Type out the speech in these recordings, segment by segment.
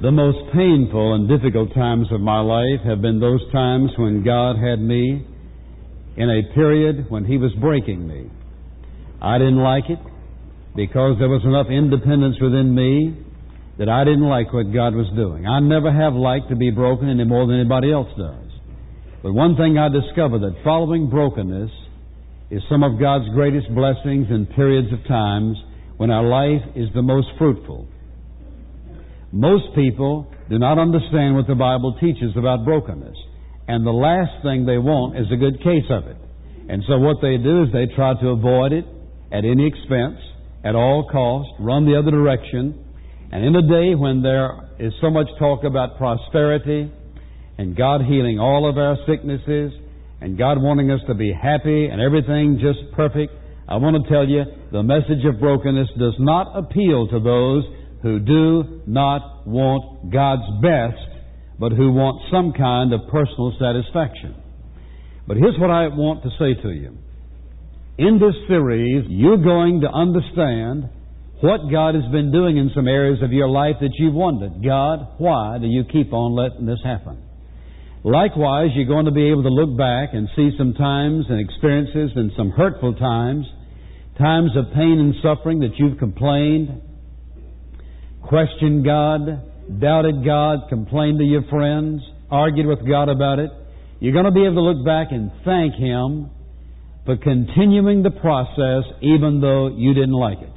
The most painful and difficult times of my life have been those times when God had me in a period when He was breaking me. I didn't like it because there was enough independence within me that I didn't like what God was doing. I never have liked to be broken any more than anybody else does. But one thing I discovered that following brokenness is some of God's greatest blessings in periods of times when our life is the most fruitful. Most people do not understand what the Bible teaches about brokenness. And the last thing they want is a good case of it. And so what they do is they try to avoid it at any expense, at all cost, run the other direction. And in a day when there is so much talk about prosperity and God healing all of our sicknesses and God wanting us to be happy and everything just perfect, I want to tell you the message of brokenness does not appeal to those who do not want God's best, but who want some kind of personal satisfaction. But here's what I want to say to you. In this series, you're going to understand what God has been doing in some areas of your life that you've wondered. God, why do you keep on letting this happen? Likewise, you're going to be able to look back and see some times and experiences and some hurtful times, times of pain and suffering that you've complained, questioned God, doubted God, complained to your friends, argued with God about it. You're going to be able to look back and thank Him for continuing the process even though you didn't like it.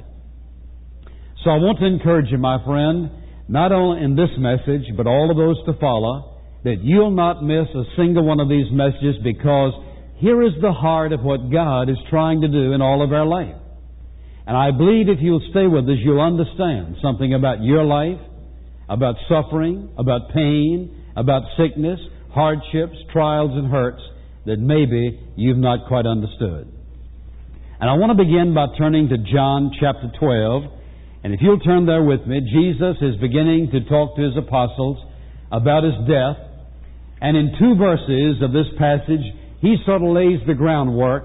So I want to encourage you, my friend, not only in this message, but all of those to follow, that you'll not miss a single one of these messages because here is the heart of what God is trying to do in all of our life. And I believe if you'll stay with us, you'll understand something about your life, about suffering, about pain, about sickness, hardships, trials, and hurts that maybe you've not quite understood. And I want to begin by turning to John chapter 12. And if you'll turn there with me, Jesus is beginning to talk to his apostles about his death and in two verses of this passage, he sort of lays the groundwork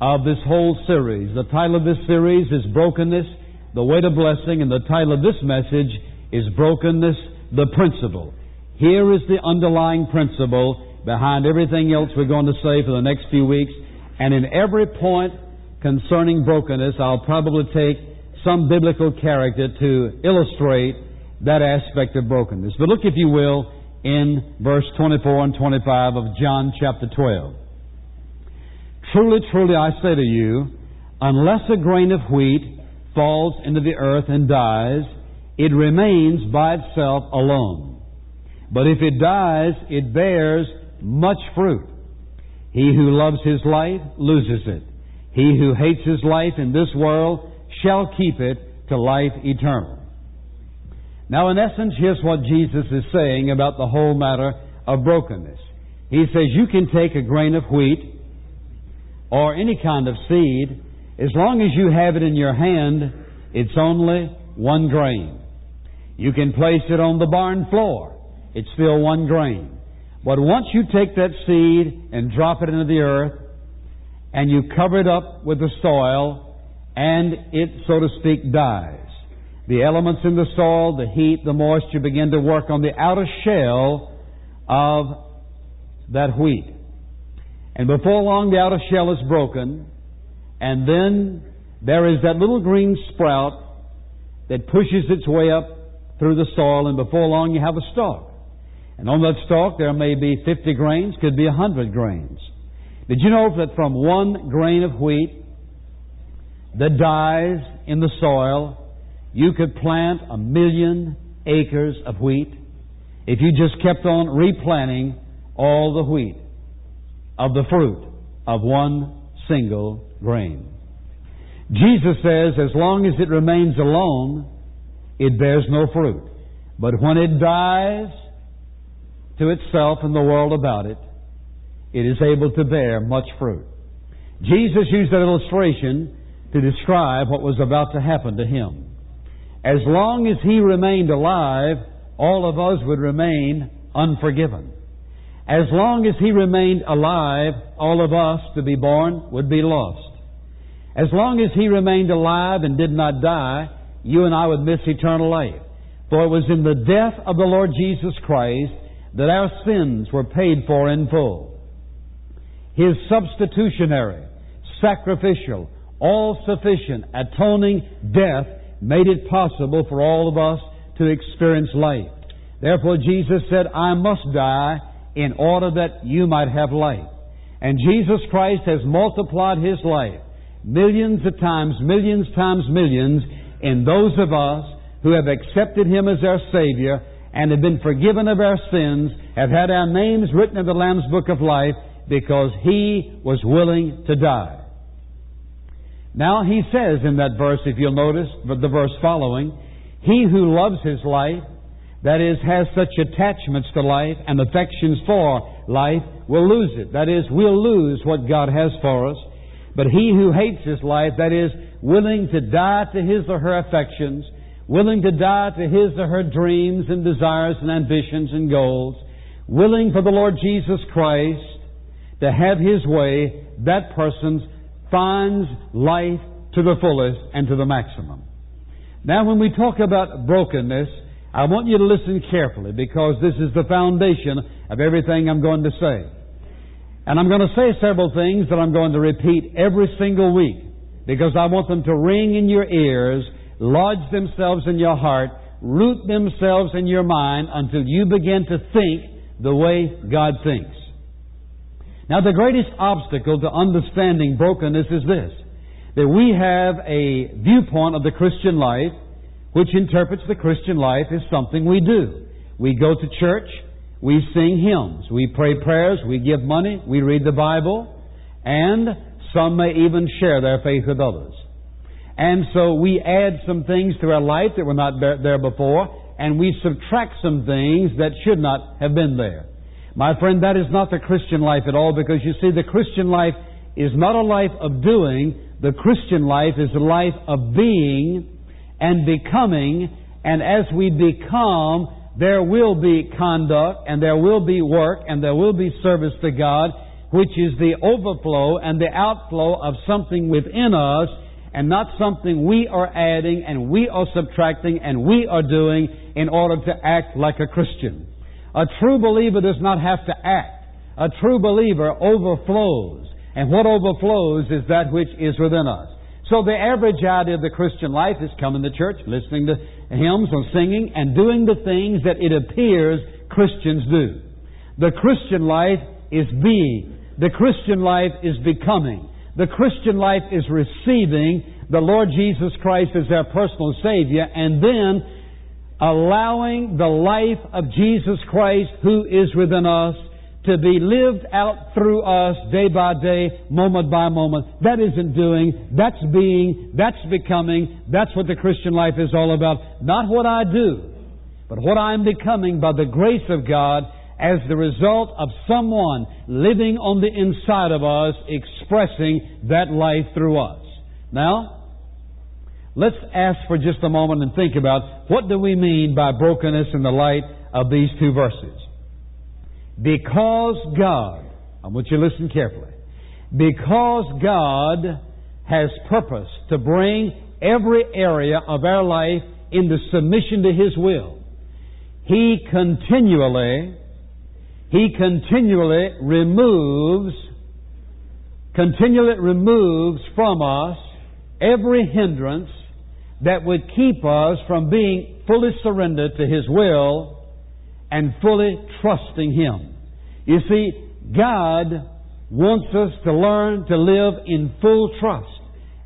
of this whole series. The title of this series is Brokenness, the Way to Blessing, and the title of this message is Brokenness, the Principle. Here is the underlying principle behind everything else we're going to say for the next few weeks. And in every point concerning brokenness, I'll probably take some biblical character to illustrate that aspect of brokenness. But look, if you will, in verse 24 and 25 of John chapter 12. Truly, truly, I say to you, unless a grain of wheat falls into the earth and dies, it remains by itself alone. But if it dies, it bears much fruit. He who loves his life loses it. He who hates his life in this world shall keep it to life eternal. Now, in essence, here's what Jesus is saying about the whole matter of brokenness. He says you can take a grain of wheat or any kind of seed, as long as you have it in your hand, it's only one grain. You can place it on the barn floor, it's still one grain. But once you take that seed and drop it into the earth, and you cover it up with the soil, and it, so to speak, dies the elements in the soil, the heat, the moisture begin to work on the outer shell of that wheat. And before long, the outer shell is broken, and then there is that little green sprout that pushes its way up through the soil, and before long, you have a stalk. And on that stalk, there may be 50 grains, could be 100 grains. Did you know that from one grain of wheat that dies in the soil, you could plant a million acres of wheat if you just kept on replanting all the wheat of the fruit of one single grain. Jesus says, as long as it remains alone, it bears no fruit. But when it dies to itself and the world about it, it is able to bear much fruit. Jesus used that illustration to describe what was about to happen to him. As long as he remained alive, all of us would remain unforgiven. As long as he remained alive, all of us to be born would be lost. As long as he remained alive and did not die, you and I would miss eternal life. For it was in the death of the Lord Jesus Christ that our sins were paid for in full. His substitutionary, sacrificial, all sufficient, atoning death made it possible for all of us to experience life. Therefore, Jesus said, I must die in order that you might have life. And Jesus Christ has multiplied His life millions of times, millions times millions in those of us who have accepted Him as our Savior and have been forgiven of our sins, have had our names written in the Lamb's Book of Life because He was willing to die. Now He says in that verse, if you'll notice, the verse following, He who loves His life, that is, has such attachments to life and affections for life, will lose it. That is, we'll lose what God has for us. But he who hates his life, that is, willing to die to his or her affections, willing to die to his or her dreams and desires and ambitions and goals, willing for the Lord Jesus Christ to have his way, that person finds life to the fullest and to the maximum. Now, when we talk about brokenness, I want you to listen carefully because this is the foundation of everything I'm going to say. And I'm going to say several things that I'm going to repeat every single week because I want them to ring in your ears lodge themselves in your heart, root themselves in your mind until you begin to think the way God thinks. Now, the greatest obstacle to understanding brokenness is this that we have a viewpoint of the Christian life which interprets the Christian life as something we do. We go to church, we sing hymns, we pray prayers, we give money, we read the Bible, and some may even share their faith with others. And so we add some things to our life that were not there before, and we subtract some things that should not have been there. My friend, that is not the Christian life at all because you see, the Christian life is not a life of doing. The Christian life is a life of being and becoming, and as we become, there will be conduct, and there will be work, and there will be service to God, which is the overflow and the outflow of something within us and not something we are adding and we are subtracting and we are doing in order to act like a Christian. A true believer does not have to act. A true believer overflows. And what overflows is that which is within us. So the average idea of the Christian life is coming to church, listening to hymns and singing, and doing the things that it appears Christians do. The Christian life is being. The Christian life is becoming. The Christian life is receiving the Lord Jesus Christ as our personal Savior and then allowing the life of Jesus Christ who is within us to be lived out through us day by day, moment by moment. That isn't doing, that's being, that's becoming, that's what the Christian life is all about. Not what I do, but what I'm becoming by the grace of God as the result of someone living on the inside of us, expressing that life through us. Now, let's ask for just a moment and think about what do we mean by brokenness in the light of these two verses. Because God, I want you to listen carefully, because God has purpose to bring every area of our life into submission to His will, He continually he continually removes, continually removes from us every hindrance that would keep us from being fully surrendered to His will and fully trusting Him. You see, God wants us to learn to live in full trust.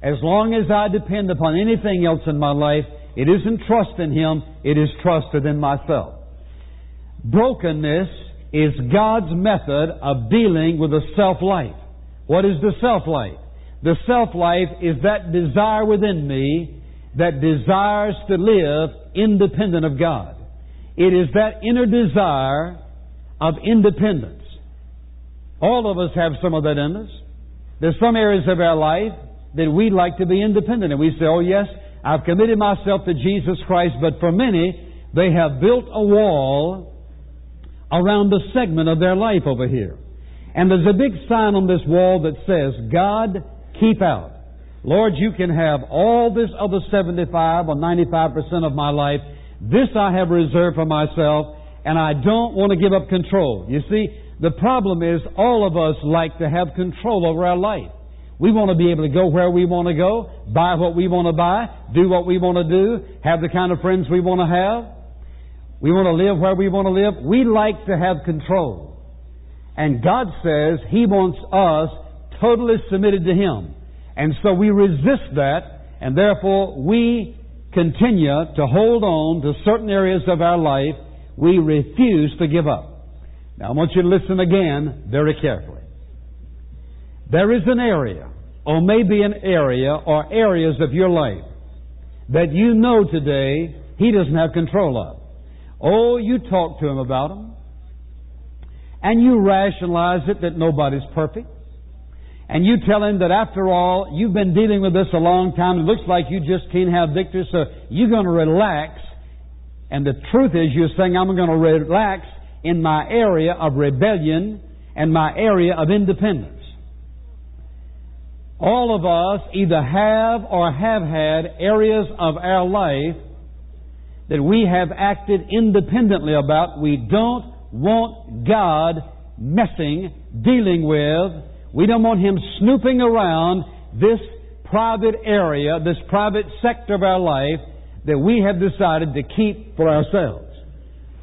As long as I depend upon anything else in my life, it isn't trust in Him, it is trust within myself. Brokenness is God's method of dealing with the self life. What is the self life? The self life is that desire within me that desires to live independent of God. It is that inner desire of independence. All of us have some of that in us. There's some areas of our life that we'd like to be independent. And we say, oh yes, I've committed myself to Jesus Christ, but for many, they have built a wall around a segment of their life over here. And there's a big sign on this wall that says, God, keep out. Lord, you can have all this other 75 or 95% of my life, This I have reserved for myself, and I don't want to give up control. You see, the problem is all of us like to have control over our life. We want to be able to go where we want to go, buy what we want to buy, do what we want to do, have the kind of friends we want to have. We want to live where we want to live. We like to have control. And God says He wants us totally submitted to Him. And so we resist that, and therefore we continue to hold on to certain areas of our life we refuse to give up. Now I want you to listen again very carefully. There is an area, or maybe an area, or areas of your life that you know today He doesn't have control of. Oh, you talk to Him about them, and you rationalize it that nobody's perfect. And you tell him that after all, you've been dealing with this a long time. It looks like you just can't have victory, so you're going to relax. And the truth is, you're saying, I'm going to relax in my area of rebellion and my area of independence. All of us either have or have had areas of our life that we have acted independently about. We don't want God messing, dealing with. We don't want Him snooping around this private area, this private sector of our life that we have decided to keep for ourselves.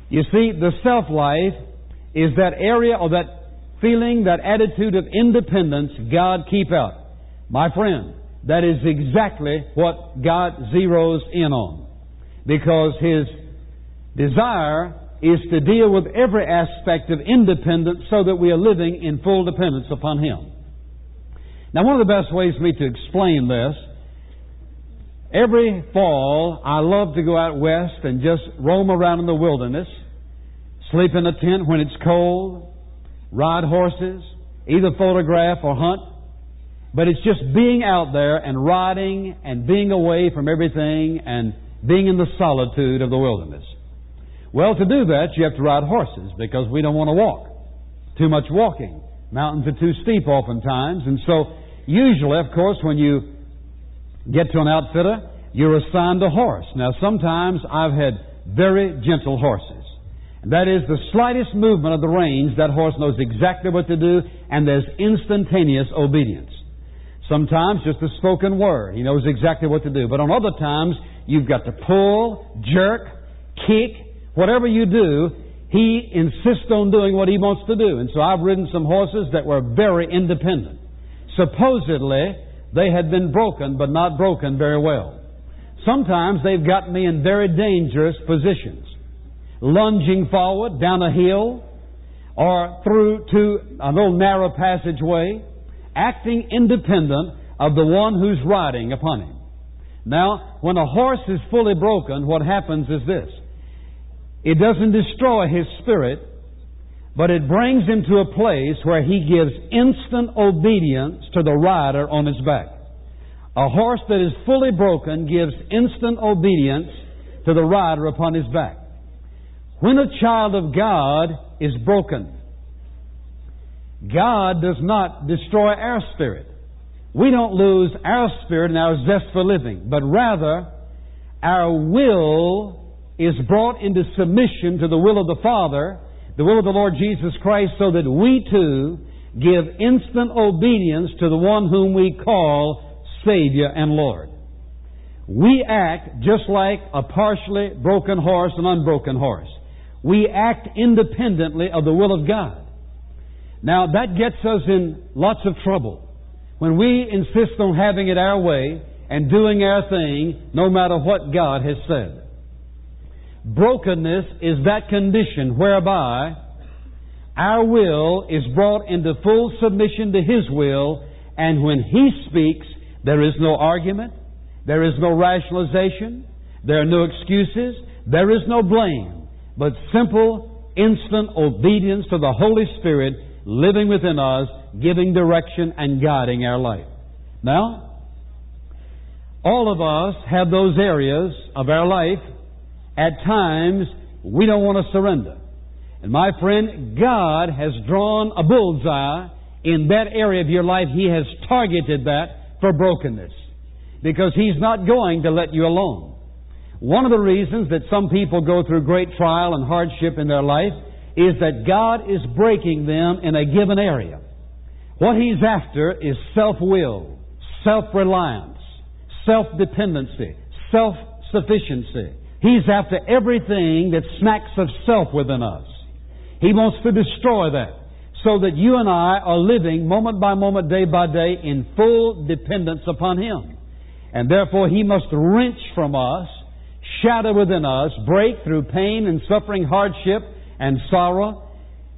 You see, the self life is that area or that feeling, that attitude of independence God keep out. My friend, that is exactly what God zeroes in on. Because His desire is to deal with every aspect of independence so that we are living in full dependence upon Him. Now, one of the best ways for me to explain this, every fall I love to go out west and just roam around in the wilderness, sleep in a tent when it's cold, ride horses, either photograph or hunt. But it's just being out there and riding and being away from everything and being in the solitude of the wilderness. Well, to do that, you have to ride horses because we don't want to walk. Too much walking. Mountains are too steep oftentimes. And so, usually, of course, when you get to an outfitter, you're assigned a horse. Now, sometimes I've had very gentle horses. That is the slightest movement of the reins, that horse knows exactly what to do, and there's instantaneous obedience. Sometimes just a spoken word. He knows exactly what to do. But on other times, you've got to pull, jerk, kick, whatever you do, he insists on doing what he wants to do. And so I've ridden some horses that were very independent. Supposedly, they had been broken, but not broken very well. Sometimes they've gotten me in very dangerous positions. Lunging forward down a hill, or through to a little narrow passageway, acting independent of the one who's riding upon him. Now, when a horse is fully broken, what happens is this. It doesn't destroy his spirit, but it brings him to a place where he gives instant obedience to the rider on his back. A horse that is fully broken gives instant obedience to the rider upon his back. When a child of God is broken, God does not destroy our spirit. We don't lose our spirit and our zest for living, but rather our will is brought into submission to the will of the Father, the will of the Lord Jesus Christ, so that we too give instant obedience to the one whom we call Savior and Lord. We act just like a partially broken horse, an unbroken horse. We act independently of the will of God. Now that gets us in lots of trouble. When we insist on having it our way and doing our thing, no matter what God has said. Brokenness is that condition whereby our will is brought into full submission to His will, and when He speaks, there is no argument, there is no rationalization, there are no excuses, there is no blame, but simple, instant obedience to the Holy Spirit living within us, giving direction and guiding our life. Now, all of us have those areas of our life at times we don't want to surrender. And my friend, God has drawn a bullseye in that area of your life. He has targeted that for brokenness. Because He's not going to let you alone. One of the reasons that some people go through great trial and hardship in their life is that God is breaking them in a given area. What He's after is self-will, self-reliance, self-dependency, self-sufficiency. He's after everything that smacks of self within us. He wants to destroy that so that you and I are living moment by moment, day by day in full dependence upon Him. And therefore He must wrench from us, shatter within us, break through pain and suffering, hardship and sorrow,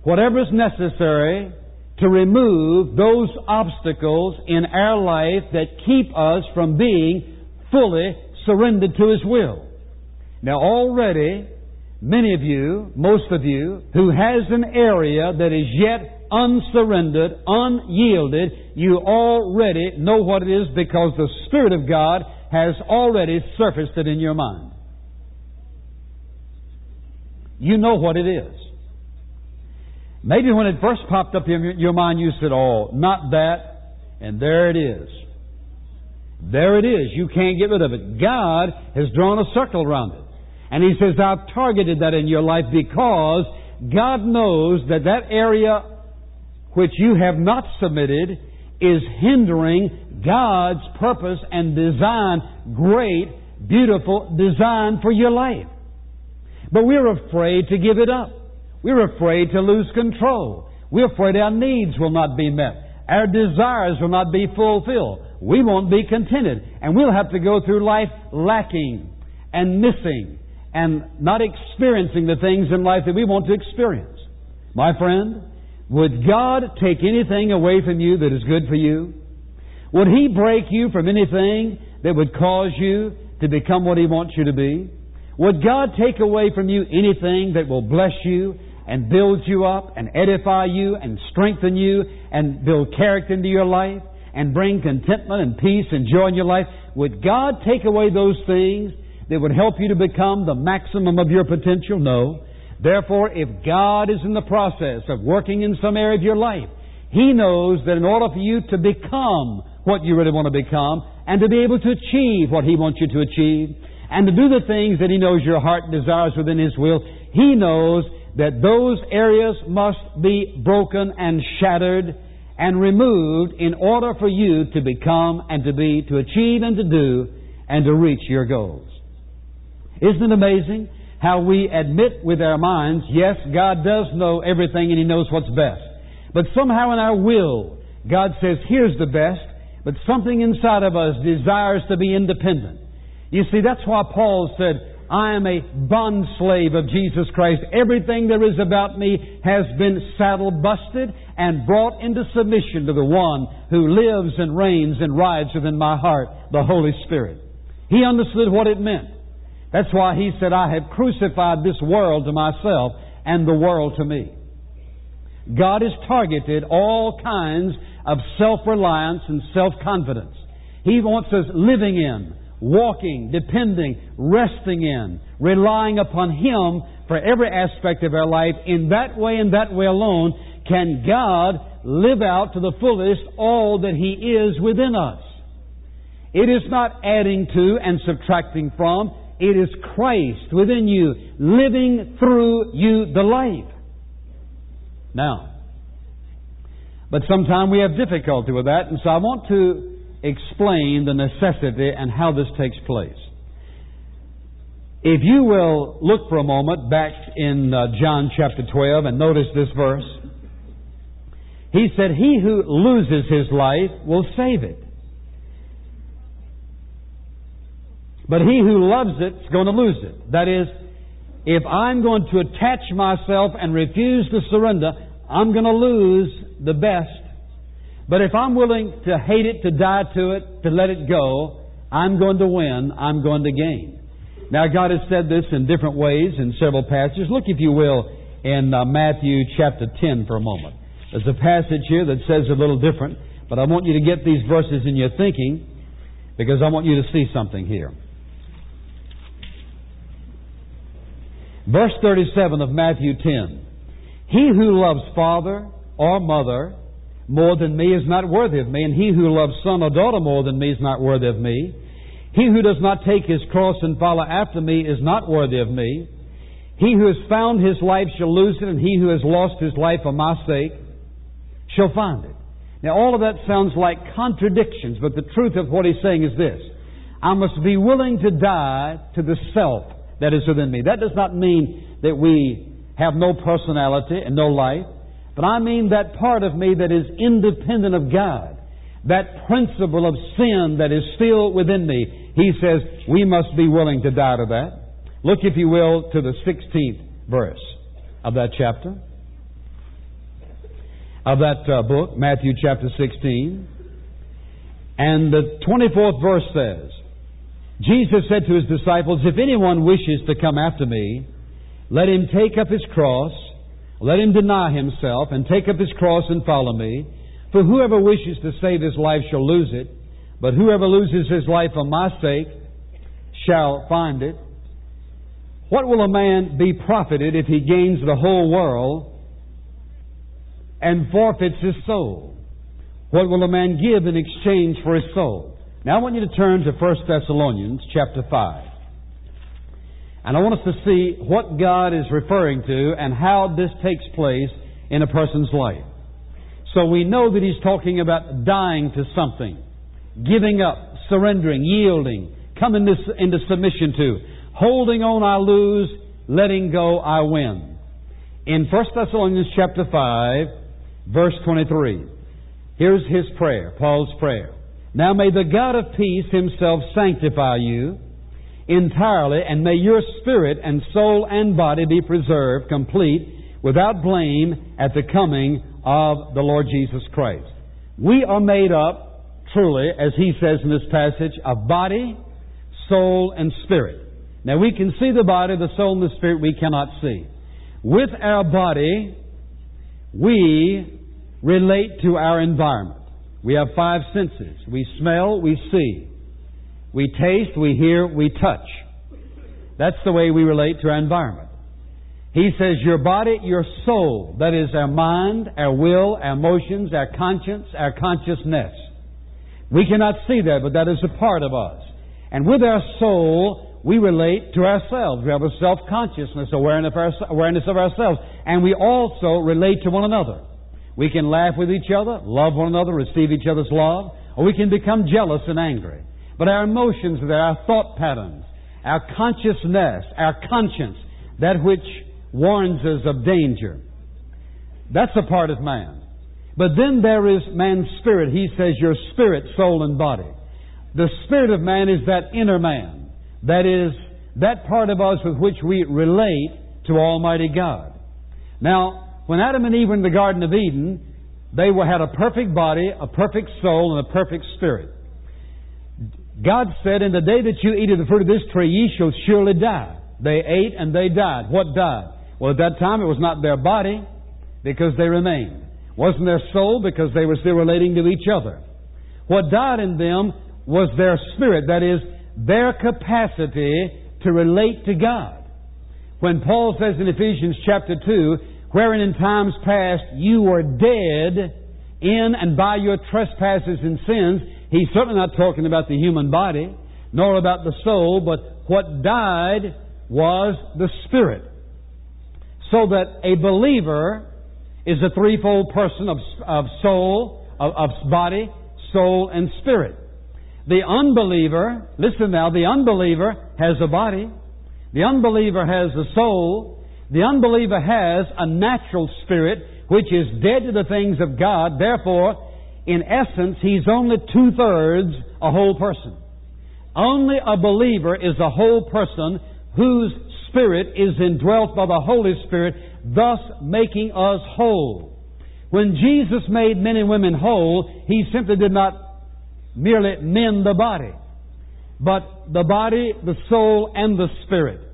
whatever is necessary to remove those obstacles in our life that keep us from being fully surrendered to His will. Now already, many of you, most of you, who has an area that is yet unsurrendered, unyielded, you already know what it is because the Spirit of God has already surfaced it in your mind. You know what it is. Maybe when it first popped up in your mind, you said, Oh, not that, and there it is. There it is. You can't get rid of it. God has drawn a circle around it. And He says, I've targeted that in your life because God knows that that area which you have not submitted is hindering God's purpose and design, great, beautiful design for your life. But we're afraid to give it up. We're afraid to lose control. We're afraid our needs will not be met. Our desires will not be fulfilled. We won't be contented. And we'll have to go through life lacking and missing and not experiencing the things in life that we want to experience. My friend, would God take anything away from you that is good for you? Would He break you from anything that would cause you to become what He wants you to be? Would God take away from you anything that will bless you and build you up and edify you and strengthen you and build character into your life and bring contentment and peace and joy in your life? Would God take away those things that would help you to become the maximum of your potential? No. Therefore, if God is in the process of working in some area of your life, He knows that in order for you to become what you really want to become and to be able to achieve what He wants you to achieve and to do the things that He knows your heart desires within His will, He knows that those areas must be broken and shattered and removed in order for you to become and to be, to achieve and to do and to reach your goals. Isn't it amazing how we admit with our minds, yes, God does know everything and He knows what's best. But somehow in our will, God says, here's the best, but something inside of us desires to be independent. You see, that's why Paul said, I am a bond slave of Jesus Christ. Everything there is about me has been saddle busted and brought into submission to the one who lives and reigns and rides within my heart, the Holy Spirit. He understood what it meant. That's why he said, I have crucified this world to myself and the world to me. God has targeted all kinds of self-reliance and self-confidence. He wants us living in, walking, depending, resting in, relying upon Him for every aspect of our life. In that way and that way alone can God live out to the fullest all that He is within us. It is not adding to and subtracting from. It is Christ within you, living through you the life. Now, but sometimes we have difficulty with that, and so I want to explain the necessity and how this takes place. If you will look for a moment back in uh, John chapter 12 and notice this verse. He said, He who loses his life will save it. But he who loves it is going to lose it. That is, if I'm going to attach myself and refuse to surrender, I'm going to lose the best. But if I'm willing to hate it, to die to it, to let it go, I'm going to win. I'm going to gain. Now, God has said this in different ways in several passages. Look, if you will, in uh, Matthew chapter 10 for a moment. There's a passage here that says a little different, but I want you to get these verses in your thinking because I want you to see something here. Verse 37 of Matthew 10. He who loves father or mother more than me is not worthy of me, and he who loves son or daughter more than me is not worthy of me. He who does not take his cross and follow after me is not worthy of me. He who has found his life shall lose it, and he who has lost his life for my sake shall find it. Now, all of that sounds like contradictions, but the truth of what he's saying is this. I must be willing to die to the self that is within me. That does not mean that we have no personality and no life, but I mean that part of me that is independent of God. That principle of sin that is still within me. He says we must be willing to die to that. Look, if you will, to the 16th verse of that chapter, of that uh, book, Matthew chapter 16. And the 24th verse says, Jesus said to his disciples, If anyone wishes to come after me, let him take up his cross, let him deny himself, and take up his cross and follow me. For whoever wishes to save his life shall lose it, but whoever loses his life for my sake shall find it. What will a man be profited if he gains the whole world and forfeits his soul? What will a man give in exchange for his soul? Now I want you to turn to 1 Thessalonians chapter 5. And I want us to see what God is referring to and how this takes place in a person's life. So we know that He's talking about dying to something, giving up, surrendering, yielding, coming into submission to. Holding on I lose, letting go I win. In 1 Thessalonians chapter 5, verse 23, here's his prayer, Paul's prayer. Now may the God of peace himself sanctify you entirely, and may your spirit and soul and body be preserved complete without blame at the coming of the Lord Jesus Christ. We are made up, truly, as he says in this passage, of body, soul, and spirit. Now we can see the body, the soul, and the spirit we cannot see. With our body, we relate to our environment. We have five senses. We smell, we see. We taste, we hear, we touch. That's the way we relate to our environment. He says your body, your soul, that is our mind, our will, our emotions, our conscience, our consciousness. We cannot see that, but that is a part of us. And with our soul, we relate to ourselves. We have a self-consciousness, awareness of ourselves. And we also relate to one another. We can laugh with each other, love one another, receive each other's love, or we can become jealous and angry. But our emotions our thought patterns, our consciousness, our conscience, that which warns us of danger. That's a part of man. But then there is man's spirit. He says your spirit, soul, and body. The spirit of man is that inner man. That is, that part of us with which we relate to Almighty God. Now, when Adam and Eve were in the Garden of Eden, they had a perfect body, a perfect soul, and a perfect spirit. God said, In the day that you eat of the fruit of this tree, ye shall surely die. They ate and they died. What died? Well, at that time, it was not their body, because they remained. Wasn't their soul, because they were still relating to each other. What died in them was their spirit. That is, their capacity to relate to God. When Paul says in Ephesians chapter 2, wherein in times past you were dead in and by your trespasses and sins, he's certainly not talking about the human body, nor about the soul, but what died was the spirit. So that a believer is a threefold person of, of soul, of, of body, soul, and spirit. The unbeliever, listen now, the unbeliever has a body. The unbeliever has a soul. The unbeliever has a natural spirit which is dead to the things of God. Therefore, in essence, he's only two thirds a whole person. Only a believer is a whole person whose spirit is indwelt by the Holy Spirit, thus making us whole. When Jesus made men and women whole, He simply did not merely mend the body, but the body, the soul, and the spirit.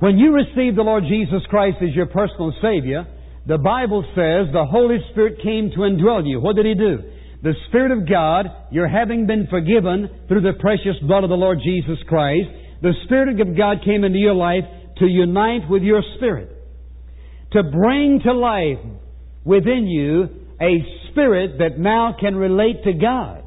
When you receive the Lord Jesus Christ as your personal Savior, the Bible says the Holy Spirit came to indwell you. What did He do? The Spirit of God, you're having been forgiven through the precious blood of the Lord Jesus Christ. The Spirit of God came into your life to unite with your spirit, to bring to life within you a spirit that now can relate to God.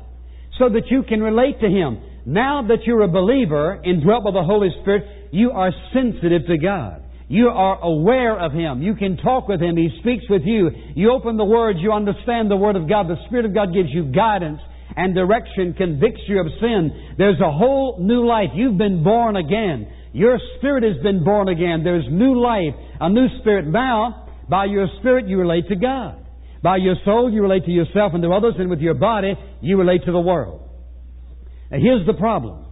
so that you can relate to Him. Now that you're a believer, indwelt by the Holy Spirit, you are sensitive to God. You are aware of Him. You can talk with Him. He speaks with you. You open the Word. You understand the Word of God. The Spirit of God gives you guidance and direction, convicts you of sin. There's a whole new life. You've been born again. Your spirit has been born again. There's new life, a new spirit. Now, by your spirit, you relate to God. By your soul, you relate to yourself and to others, and with your body, you relate to the world. Now, here's the problem.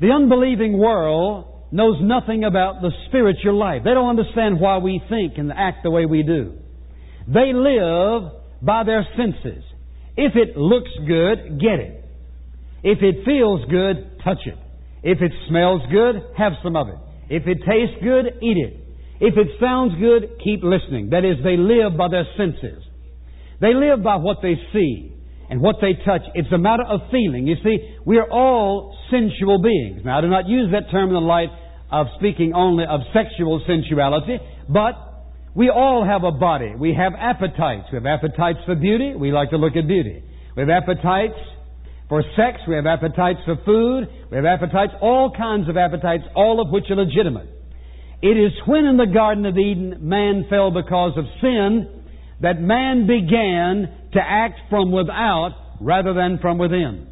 The unbelieving world knows nothing about the spiritual life. They don't understand why we think and act the way we do. They live by their senses. If it looks good, get it. If it feels good, touch it. If it smells good, have some of it. If it tastes good, eat it. If it sounds good, keep listening. That is, they live by their senses. They live by what they see and what they touch. It's a matter of feeling. You see, we are all sensual beings. Now, I do not use that term in the light of speaking only of sexual sensuality, but we all have a body. We have appetites. We have appetites for beauty. We like to look at beauty. We have appetites for sex. We have appetites for food. We have appetites, all kinds of appetites, all of which are legitimate. It is when in the Garden of Eden man fell because of sin that man began to act from without rather than from within.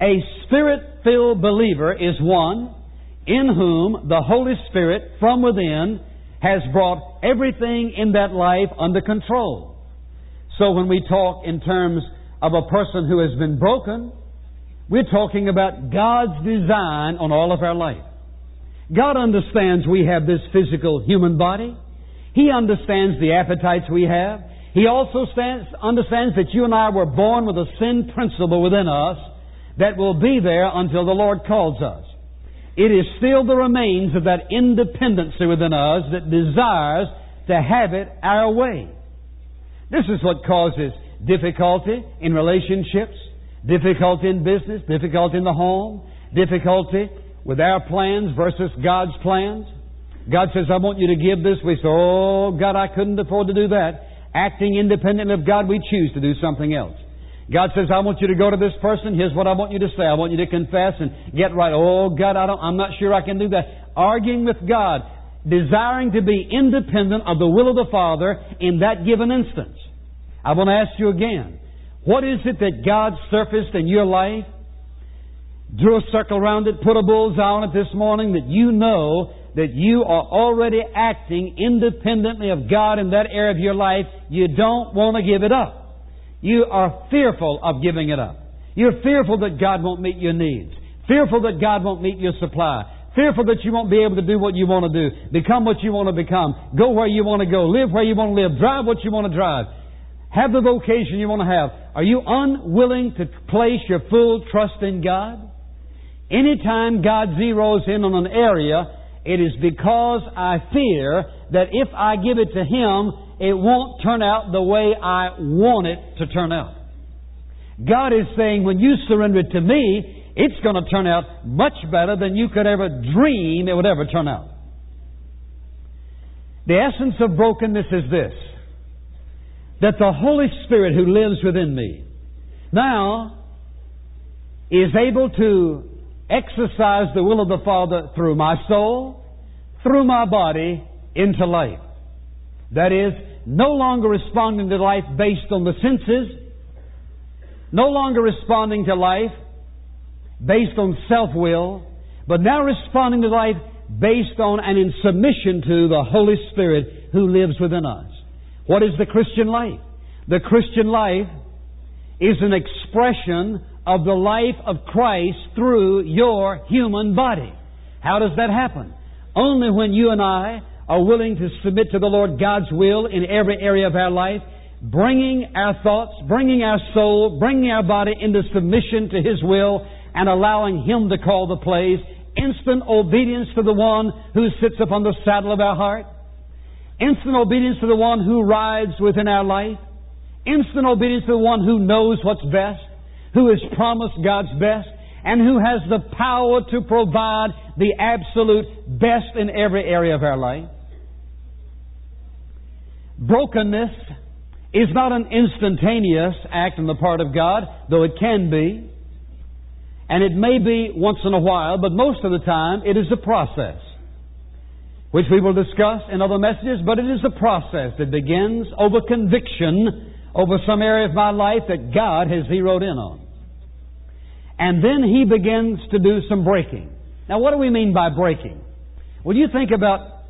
A spirit filled believer is one in whom the Holy Spirit from within has brought everything in that life under control. So when we talk in terms of a person who has been broken, we're talking about God's design on all of our life. God understands we have this physical human body. He understands the appetites we have. He also stands, understands that you and I were born with a sin principle within us that will be there until the Lord calls us. It is still the remains of that independency within us that desires to have it our way. This is what causes difficulty in relationships, difficulty in business, difficulty in the home, difficulty with our plans versus God's plans. God says, I want you to give this. We say, Oh, God, I couldn't afford to do that. Acting independently of God, we choose to do something else. God says, I want you to go to this person. Here's what I want you to say. I want you to confess and get right. Oh, God, I don't, I'm not sure I can do that. Arguing with God, desiring to be independent of the will of the Father in that given instance. I want to ask you again. What is it that God surfaced in your life? Drew a circle around it, put a bullseye on it this morning that you know that you are already acting independently of God in that area of your life, you don't want to give it up. You are fearful of giving it up. You're fearful that God won't meet your needs. Fearful that God won't meet your supply. Fearful that you won't be able to do what you want to do. Become what you want to become. Go where you want to go. Live where you want to live. Drive what you want to drive. Have the vocation you want to have. Are you unwilling to place your full trust in God? Anytime God zeroes in on an area, it is because I fear that if I give it to Him, it won't turn out the way I want it to turn out. God is saying, when you surrender it to me, it's going to turn out much better than you could ever dream it would ever turn out. The essence of brokenness is this that the Holy Spirit who lives within me now is able to exercise the will of the Father through my soul, through my body, into life. That is, no longer responding to life based on the senses, no longer responding to life based on self will, but now responding to life based on and in submission to the Holy Spirit who lives within us. What is the Christian life? The Christian life is an expression of the life of Christ through your human body. How does that happen? Only when you and I are willing to submit to the Lord God's will in every area of our life, bringing our thoughts, bringing our soul, bringing our body into submission to His will, and allowing Him to call the plays, instant obedience to the one who sits upon the saddle of our heart, instant obedience to the one who rides within our life, instant obedience to the one who knows what's best, who has promised God's best, and who has the power to provide the absolute best in every area of our life. Brokenness is not an instantaneous act on the part of God, though it can be. And it may be once in a while, but most of the time it is a process, which we will discuss in other messages, but it is a process that begins over conviction over some area of my life that God has zeroed in on. And then He begins to do some breaking. Now, what do we mean by breaking? Well, you think about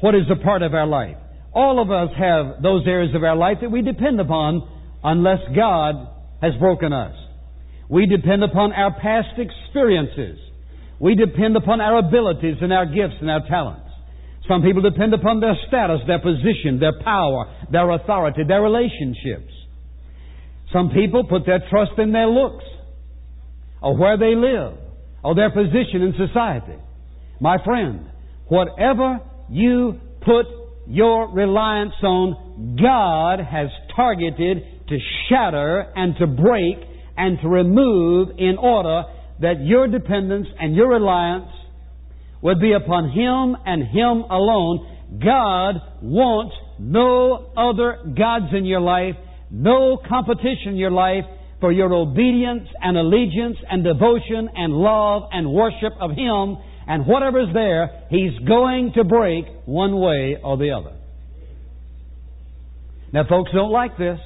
what is a part of our life. All of us have those areas of our life that we depend upon unless God has broken us. We depend upon our past experiences. We depend upon our abilities and our gifts and our talents. Some people depend upon their status, their position, their power, their authority, their relationships. Some people put their trust in their looks, or where they live, or their position in society. My friend, whatever you put your reliance on, God has targeted to shatter and to break and to remove in order that your dependence and your reliance would be upon Him and Him alone. God wants no other gods in your life, no competition in your life for your obedience and allegiance and devotion and love and worship of Him. And whatever's there, He's going to break one way or the other. Now, folks don't like this.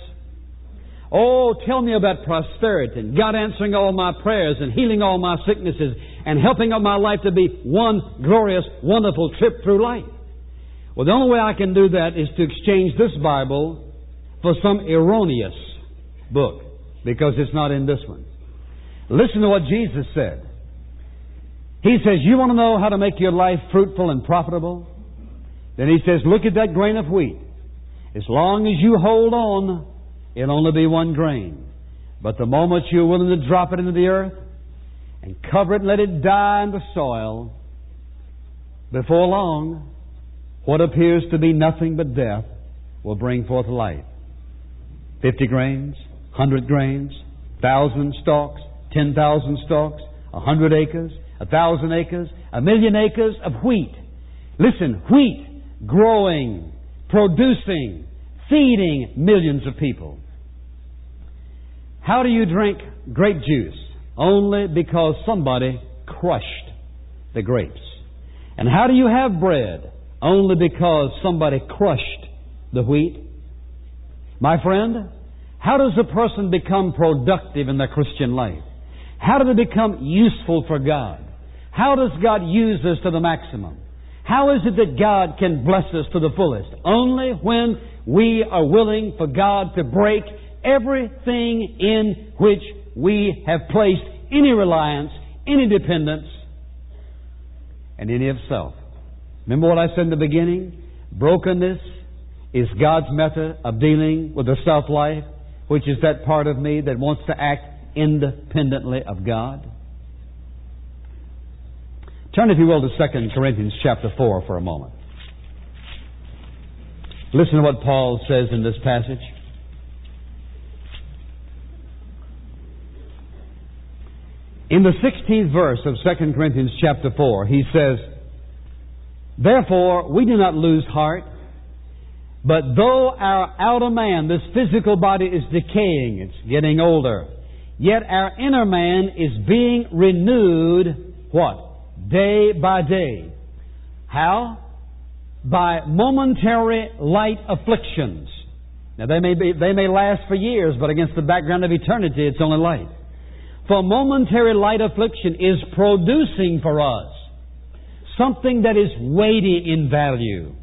Oh, tell me about prosperity and God answering all my prayers and healing all my sicknesses and helping of my life to be one glorious, wonderful trip through life. Well, the only way I can do that is to exchange this Bible for some erroneous book because it's not in this one. Listen to what Jesus said. He says, You want to know how to make your life fruitful and profitable? Then he says, Look at that grain of wheat. As long as you hold on, It'll only be one grain. But the moment you're willing to drop it into the earth and cover it and let it die in the soil, before long, what appears to be nothing but death will bring forth life. Fifty grains, hundred grains, thousand stalks, ten thousand stalks, a hundred acres, a thousand acres, a million acres of wheat. Listen, wheat growing, producing, feeding millions of people. How do you drink grape juice? Only because somebody crushed the grapes. And how do you have bread? Only because somebody crushed the wheat. My friend, how does a person become productive in their Christian life? How do they become useful for God? How does God use us to the maximum? How is it that God can bless us to the fullest? Only when we are willing for God to break everything in which we have placed any reliance, any dependence, and any of self. Remember what I said in the beginning? Brokenness is God's method of dealing with the self life, which is that part of me that wants to act independently of God. Turn, if you will, to 2 Corinthians chapter 4 for a moment. Listen to what Paul says in this passage. In the 16th verse of 2 Corinthians chapter 4, he says, Therefore, we do not lose heart, but though our outer man, this physical body, is decaying, it's getting older, yet our inner man is being renewed, what? Day by day. How? By momentary light afflictions. Now they may be, they may last for years, but against the background of eternity, it's only light. For momentary light affliction is producing for us something that is weighty in value,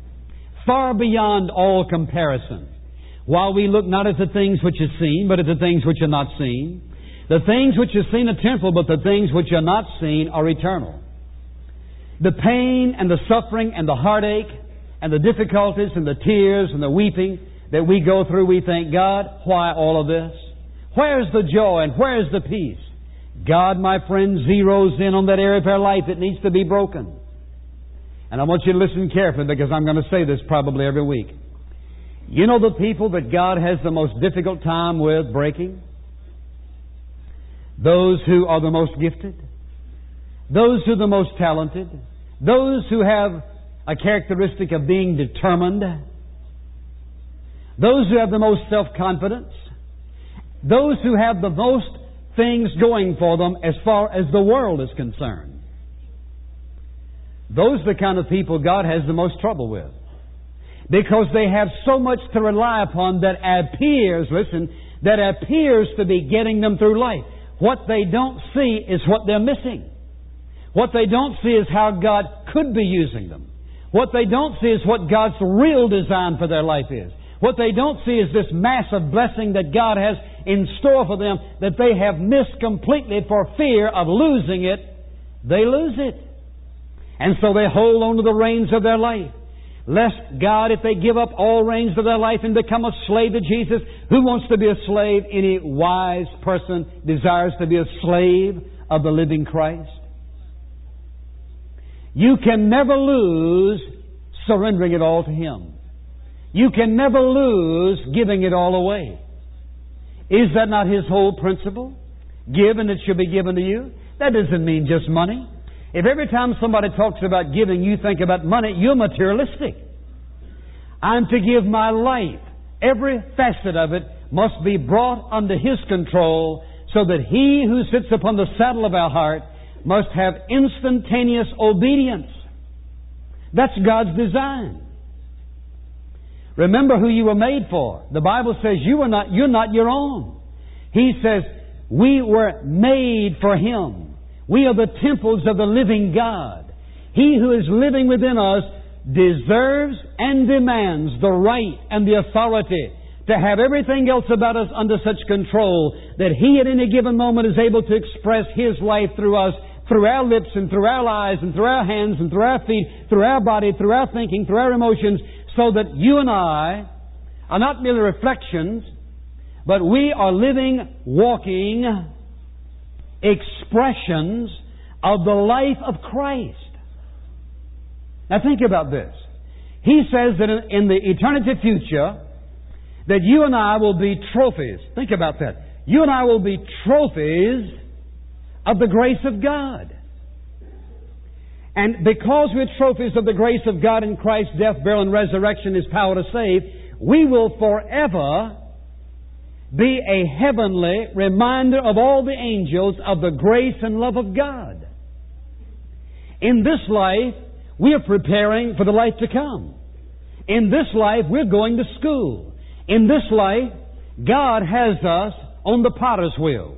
far beyond all comparison. While we look not at the things which are seen, but at the things which are not seen. The things which are seen are temporal, but the things which are not seen are eternal. The pain and the suffering and the heartache and the difficulties and the tears and the weeping that we go through, we thank God, why all of this? Where's the joy and where's the peace? God, my friend, zeroes in on that area of our life that needs to be broken. And I want you to listen carefully because I'm going to say this probably every week. You know the people that God has the most difficult time with breaking? Those who are the most gifted. Those who are the most talented. Those who have a characteristic of being determined. those who have the most self-confidence, those who have the most things going for them as far as the world is concerned. Those are the kind of people God has the most trouble with. Because they have so much to rely upon that appears, listen, that appears to be getting them through life. What they don't see is what they're missing. What they don't see is how God could be using them. What they don't see is what God's real design for their life is. What they don't see is this massive blessing that God has in store for them that they have missed completely for fear of losing it. They lose it. And so they hold on to the reins of their life. Lest God, if they give up all reins of their life and become a slave to Jesus, who wants to be a slave? Any wise person desires to be a slave of the living Christ. You can never lose surrendering it all to Him. You can never lose giving it all away. Is that not His whole principle? Give and it shall be given to you. That doesn't mean just money. If every time somebody talks about giving, you think about money, you're materialistic. I'm to give my life. Every facet of it must be brought under His control so that He who sits upon the saddle of our heart must have instantaneous obedience. That's God's design. Remember who you were made for. The Bible says you are not, you're not your own. He says, we were made for Him. We are the temples of the living God. He who is living within us deserves and demands the right and the authority to have everything else about us under such control that He at any given moment is able to express His life through us through our lips and through our eyes and through our hands and through our feet, through our body, through our thinking, through our emotions, so that you and I are not merely reflections, but we are living, walking expressions of the life of Christ. Now think about this. He says that in the eternity future, that you and I will be trophies. Think about that. You and I will be trophies of the grace of God. And because we're trophies of the grace of God in Christ's death, burial, and resurrection, His power to save, we will forever be a heavenly reminder of all the angels of the grace and love of God. In this life, we are preparing for the life to come. In this life, we're going to school. In this life, God has us on the potter's wheel.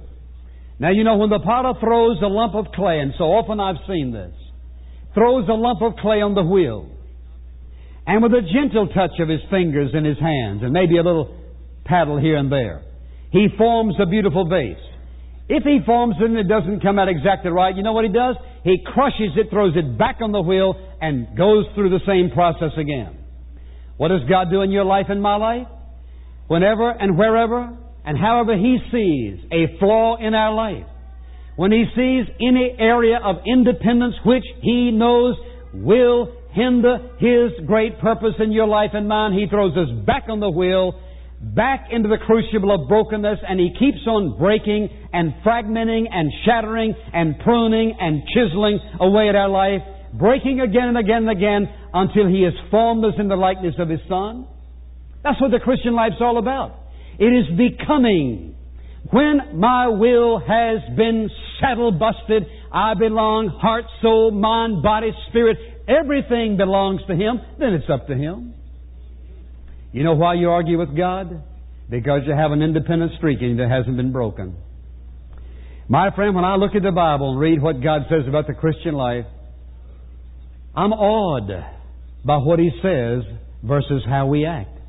Now, you know, when the potter throws a lump of clay, and so often I've seen this, throws a lump of clay on the wheel, and with a gentle touch of his fingers and his hands, and maybe a little paddle here and there, he forms a beautiful vase. If he forms it and it doesn't come out exactly right, you know what he does? He crushes it, throws it back on the wheel, and goes through the same process again. What does God do in your life and my life? Whenever and wherever and however He sees a flaw in our life, when He sees any area of independence which He knows will hinder His great purpose in your life and mine, He throws us back on the wheel, back into the crucible of brokenness, and He keeps on breaking and fragmenting and shattering and pruning and chiseling away at our life, breaking again and again and again until He has formed us in the likeness of His Son. That's what the Christian life's all about. It is becoming. When my will has been saddle busted, I belong, heart, soul, mind, body, spirit, everything belongs to Him, then it's up to Him. You know why you argue with God? Because you have an independent streak in you that hasn't been broken. My friend, when I look at the Bible and read what God says about the Christian life, I'm awed by what He says versus how we act.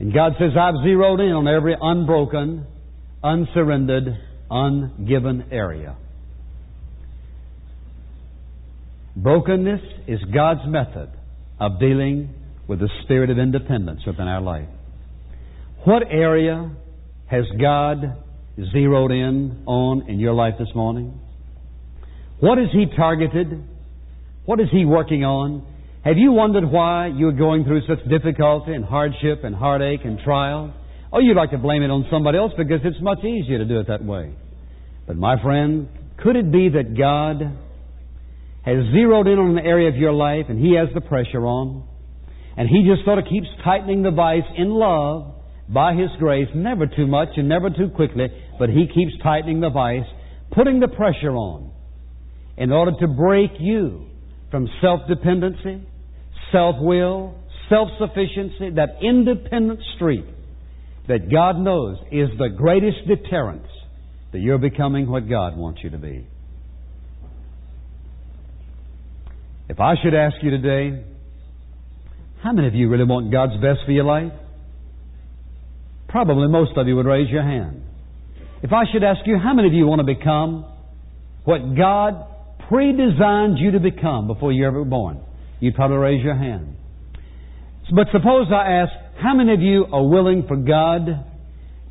And God says, I've zeroed in on every unbroken, unsurrendered, ungiven area. Brokenness is God's method of dealing with the spirit of independence within our life. What area has God zeroed in on in your life this morning? What has He targeted? What is He working on? Have you wondered why you're going through such difficulty and hardship and heartache and trial? Oh, you'd like to blame it on somebody else because it's much easier to do it that way. But my friend, could it be that God has zeroed in on an area of your life and He has the pressure on? And He just sort of keeps tightening the vice in love by His grace, never too much and never too quickly, but He keeps tightening the vice, putting the pressure on in order to break you from self-dependency, self-will, self-sufficiency, that independent streak that God knows is the greatest deterrence that you're becoming what God wants you to be. If I should ask you today, how many of you really want God's best for your life? Probably most of you would raise your hand. If I should ask you, how many of you want to become what God pre-designed you to become before you ever were born? You'd probably raise your hand. But suppose I ask, how many of you are willing for God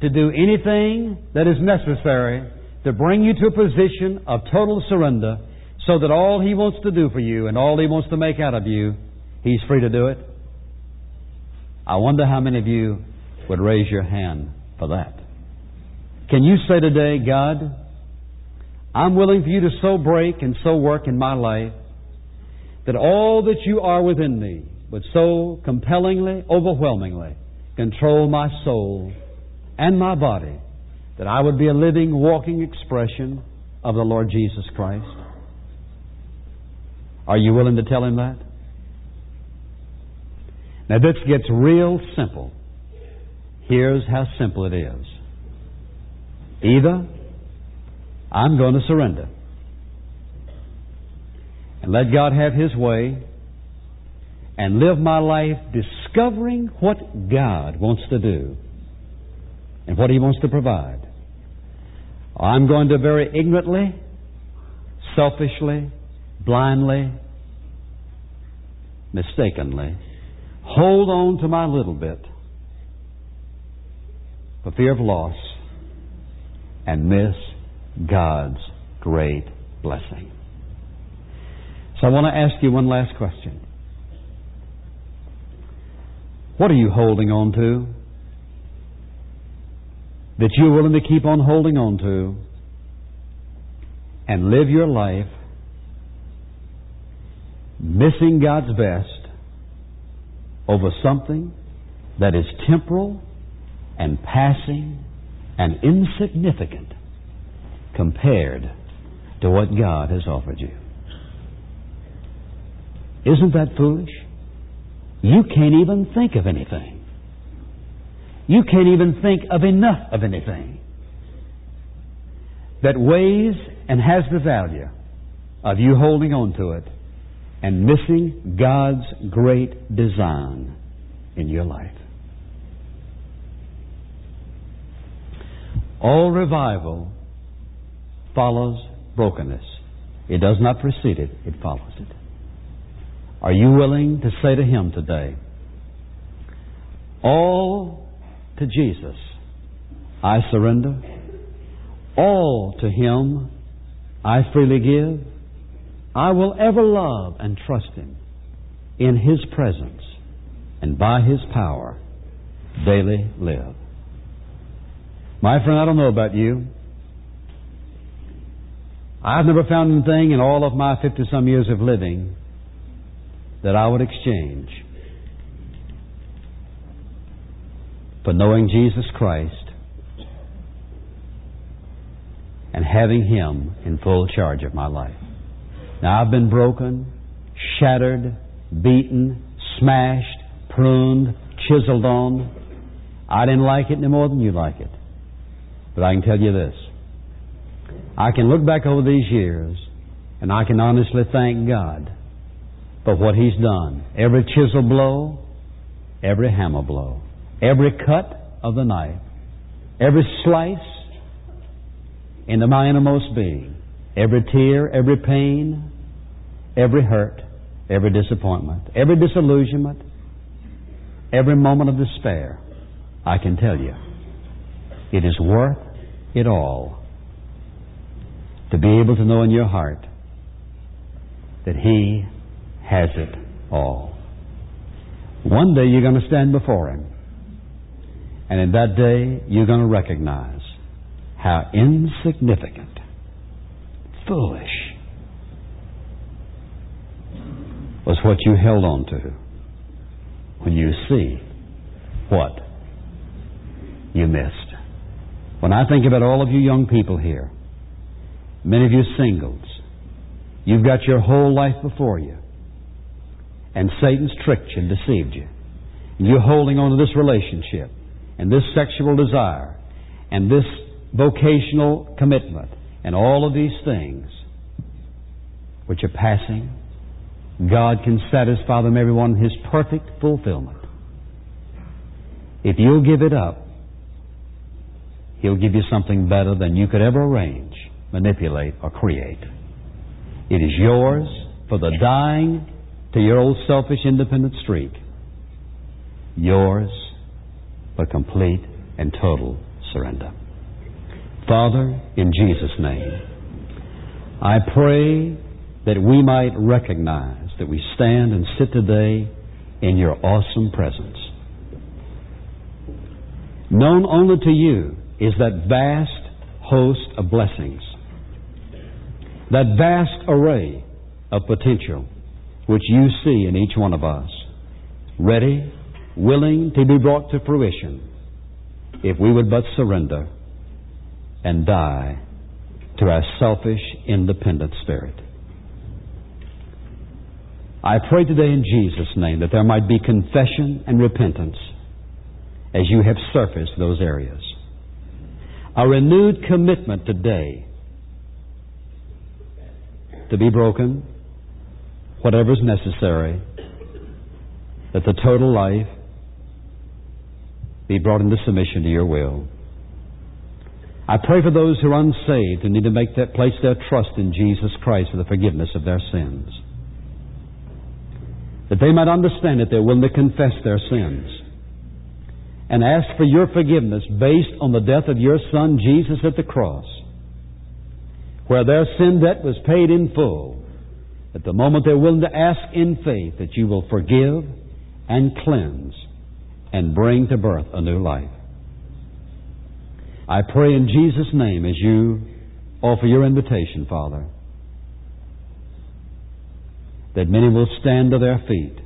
to do anything that is necessary to bring you to a position of total surrender so that all He wants to do for you and all He wants to make out of you, He's free to do it? I wonder how many of you would raise your hand for that. Can you say today, God, I'm willing for you to so break and so work in my life that all that you are within me would so compellingly, overwhelmingly control my soul and my body that I would be a living, walking expression of the Lord Jesus Christ? Are you willing to tell him that? Now, this gets real simple. Here's how simple it is. Either I'm going to surrender and let God have His way and live my life discovering what God wants to do and what He wants to provide. I'm going to very ignorantly, selfishly, blindly, mistakenly hold on to my little bit for fear of loss and miss God's great blessing. So I want to ask you one last question. What are you holding on to that you're willing to keep on holding on to and live your life missing God's best over something that is temporal and passing and insignificant compared to what God has offered you. Isn't that foolish? You can't even think of anything. You can't even think of enough of anything that weighs and has the value of you holding on to it and missing God's great design in your life. All revival follows brokenness. It does not precede it, it follows it. Are you willing to say to Him today, All to Jesus I surrender, all to Him I freely give. I will ever love and trust Him in His presence and by His power daily live. My friend, I don't know about you. I've never found anything in all of my 50 some years of living that I would exchange for knowing Jesus Christ and having Him in full charge of my life. Now, I've been broken, shattered, beaten, smashed, pruned, chiseled on. I didn't like it any more than you like it. But I can tell you this. I can look back over these years and I can honestly thank God for what He's done. Every chisel blow, every hammer blow, every cut of the knife, every slice into my innermost being, every tear, every pain, every hurt, every disappointment, every disillusionment, every moment of despair, I can tell you, it is worth it all to be able to know in your heart that He has it all. One day you're going to stand before Him. And in that day, you're going to recognize how insignificant, foolish was what you held on to. when you see what you missed. When I think about all of you young people here, many of you singles, you've got your whole life before you, and Satan's tricked you and deceived you. And you're holding on to this relationship and this sexual desire and this vocational commitment and all of these things which are passing. God can satisfy them everyone in His perfect fulfillment. If you'll give it up, He'll give you something better than you could ever arrange, manipulate, or create. It is yours for the dying to your old selfish independent streak. Yours for complete and total surrender. Father, in Jesus' name, I pray that we might recognize that we stand and sit today in your awesome presence. Known only to you is that vast host of blessings, that vast array of potential which you see in each one of us, ready, willing to be brought to fruition if we would but surrender and die to our selfish, independent spirit. I pray today in Jesus' name that there might be confession and repentance as you have surfaced those areas. A renewed commitment today to be broken, whatever is necessary, that the total life be brought into submission to your will. I pray for those who are unsaved and need to make that place their trust in Jesus Christ for the forgiveness of their sins. That they might understand that they're willing to confess their sins and ask for your forgiveness based on the death of your Son Jesus at the cross, where their sin debt was paid in full. At the moment they're willing to ask in faith that you will forgive and cleanse and bring to birth a new life. I pray in Jesus' name as you offer your invitation, Father, that many will stand to their feet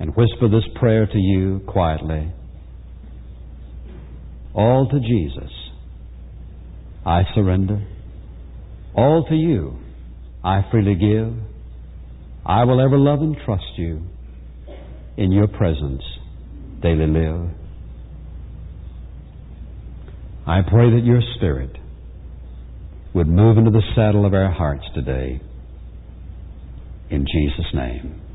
and whisper this prayer to you quietly. All to Jesus I surrender. All to you I freely give. I will ever love and trust you. In your presence daily live. I pray that your Spirit would move into the saddle of our hearts today. In Jesus' name.